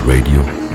www.malawiartsradio.com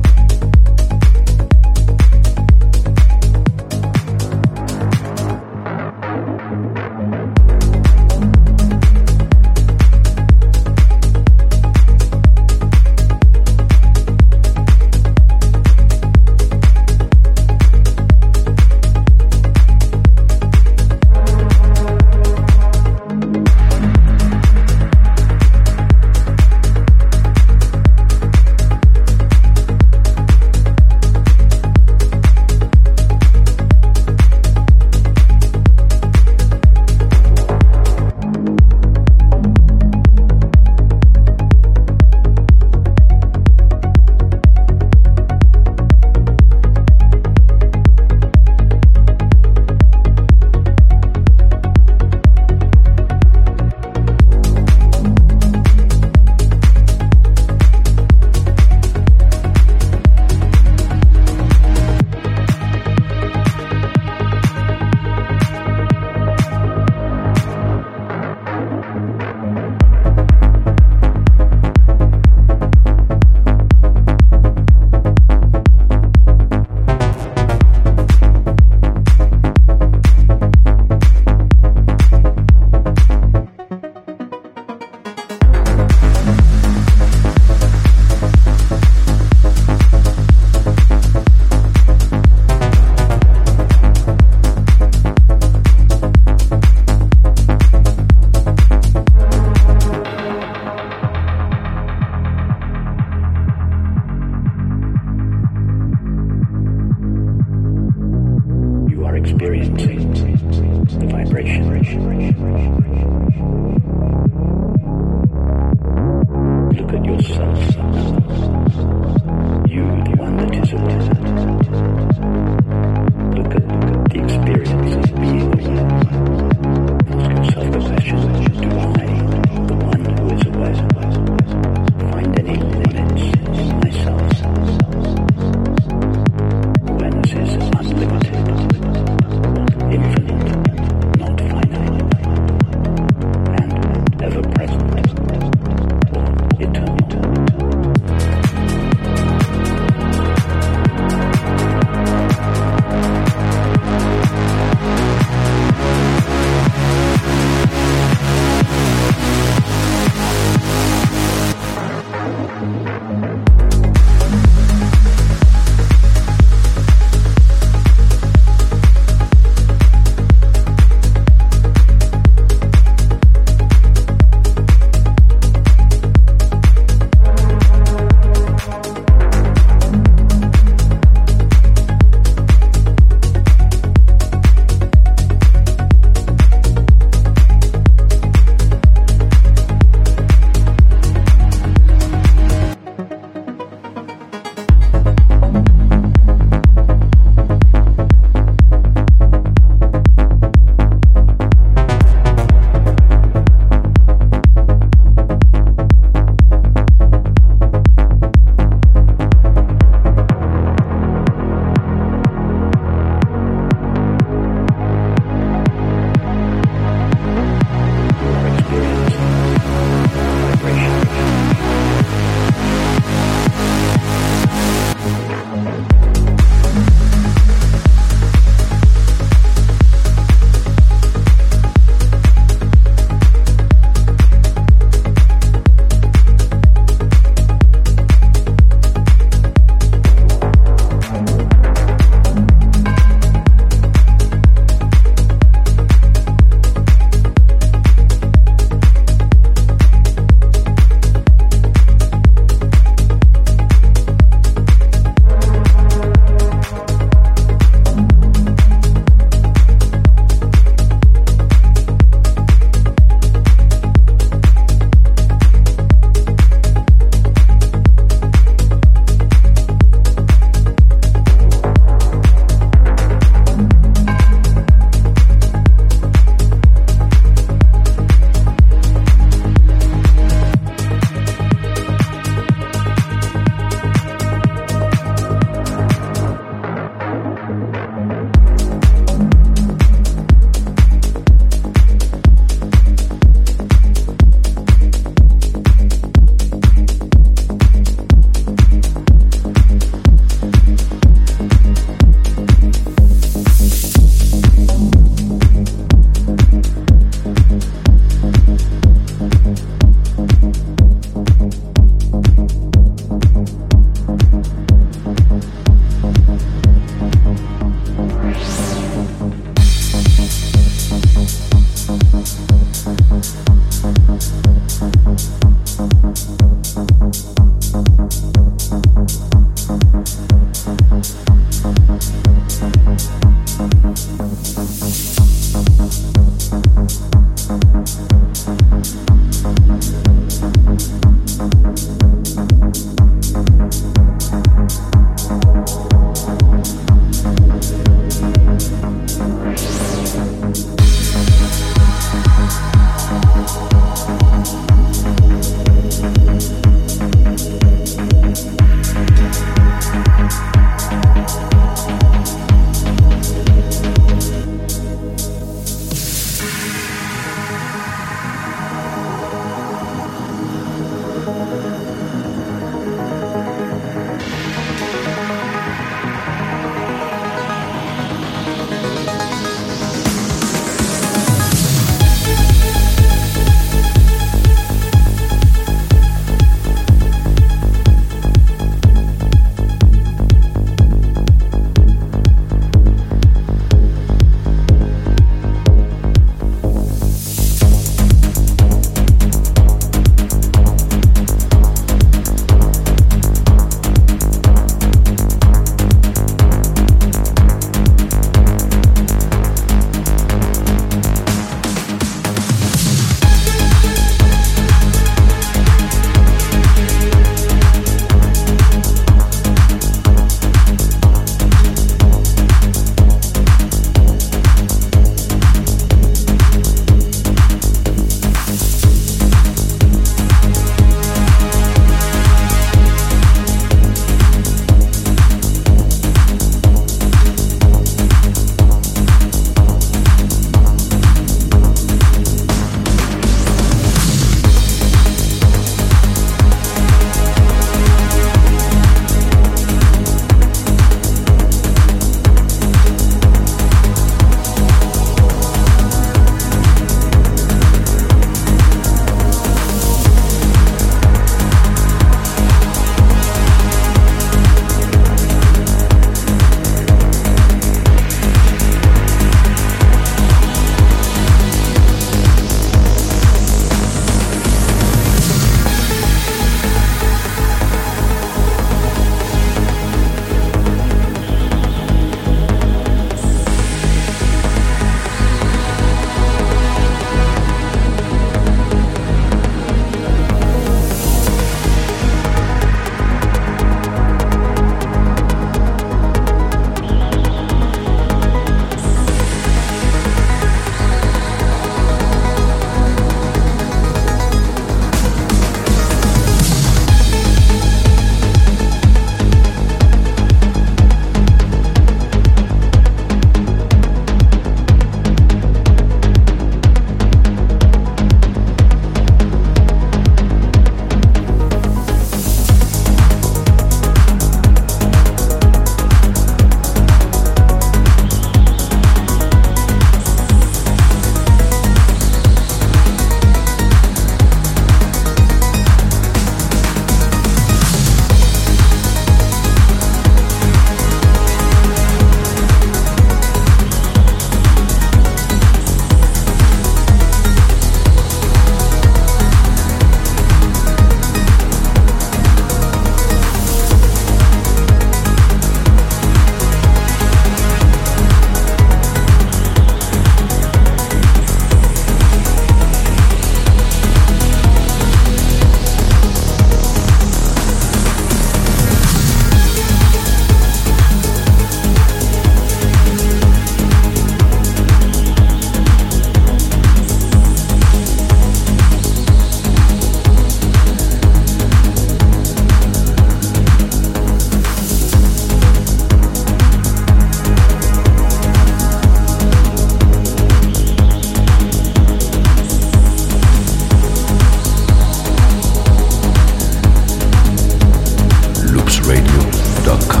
Dot.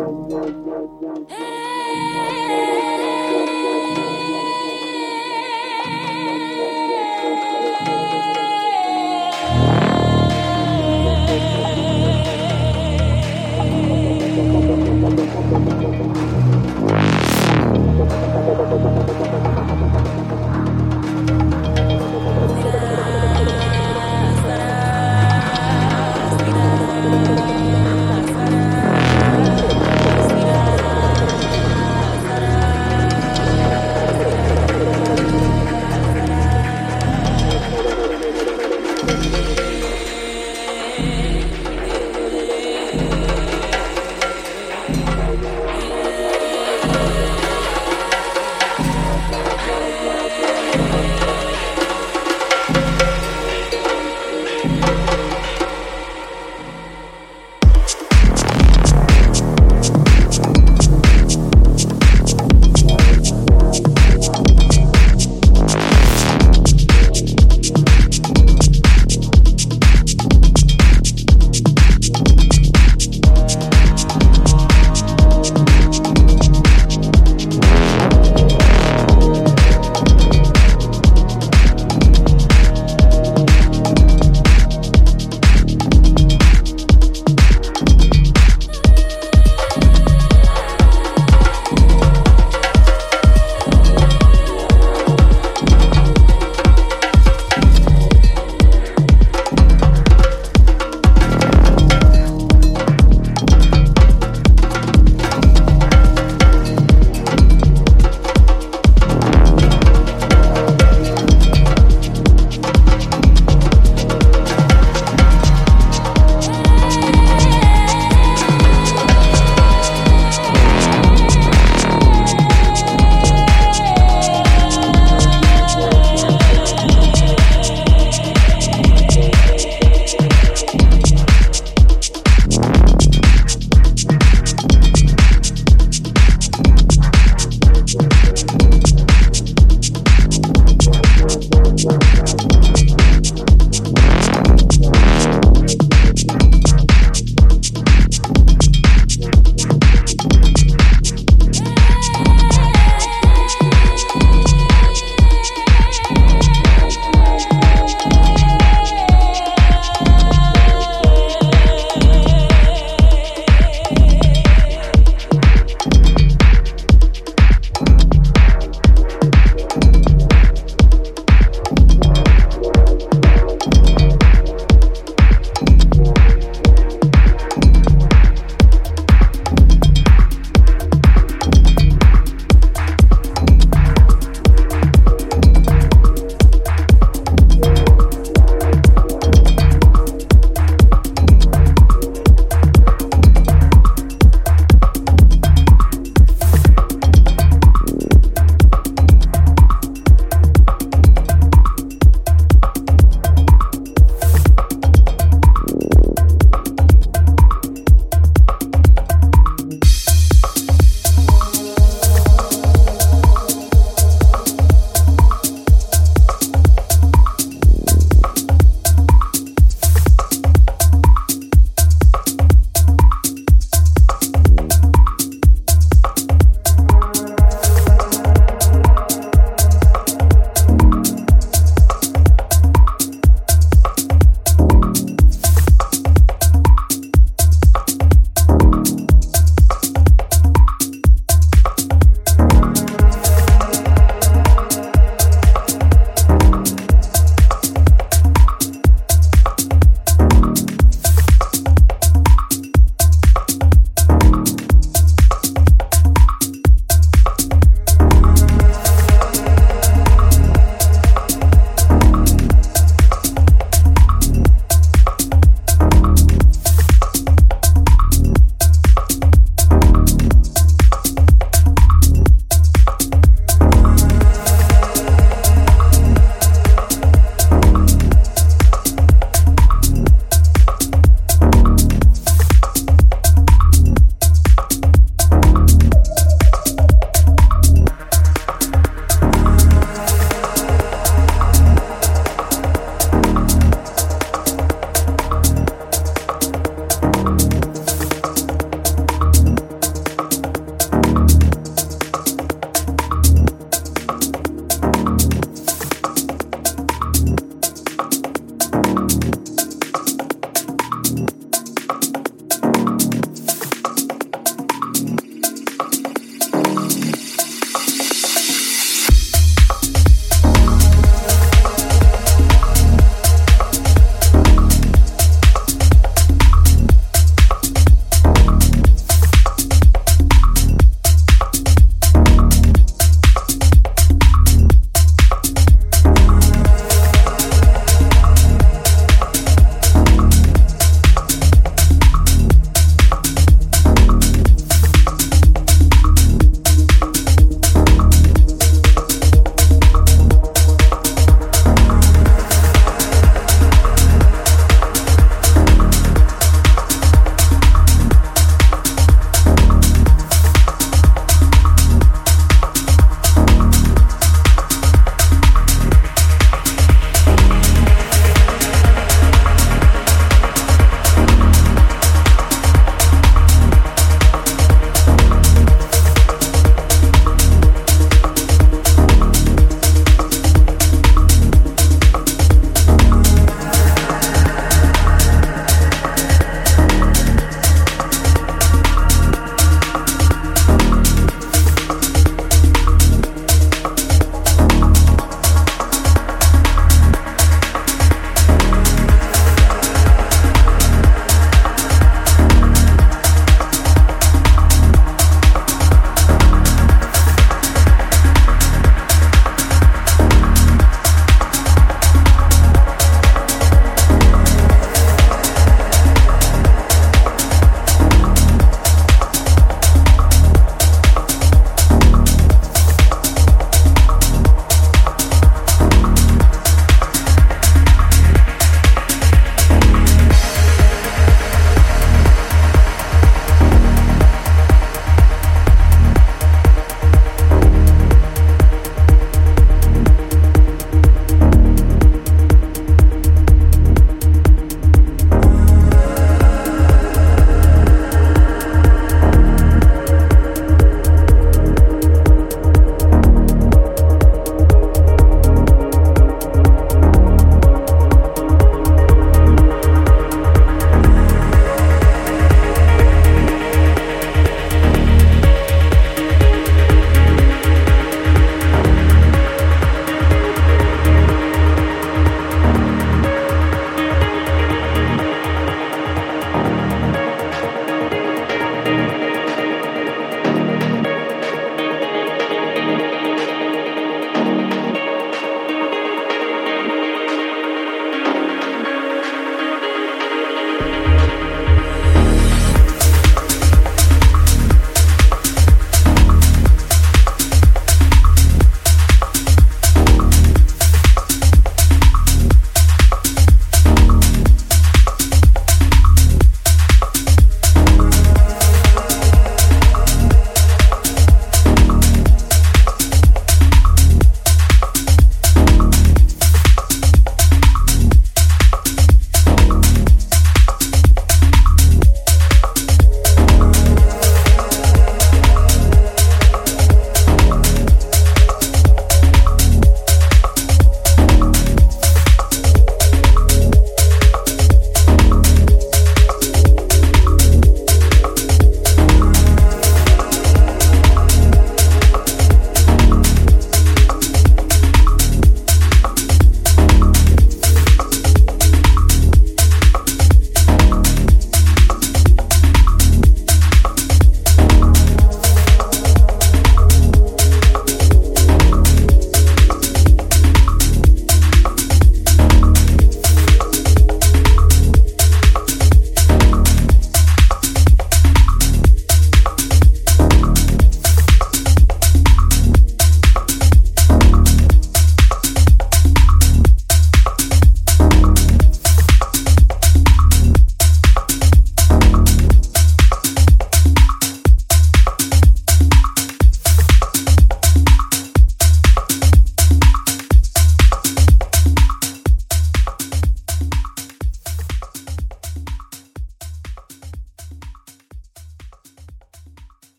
Thank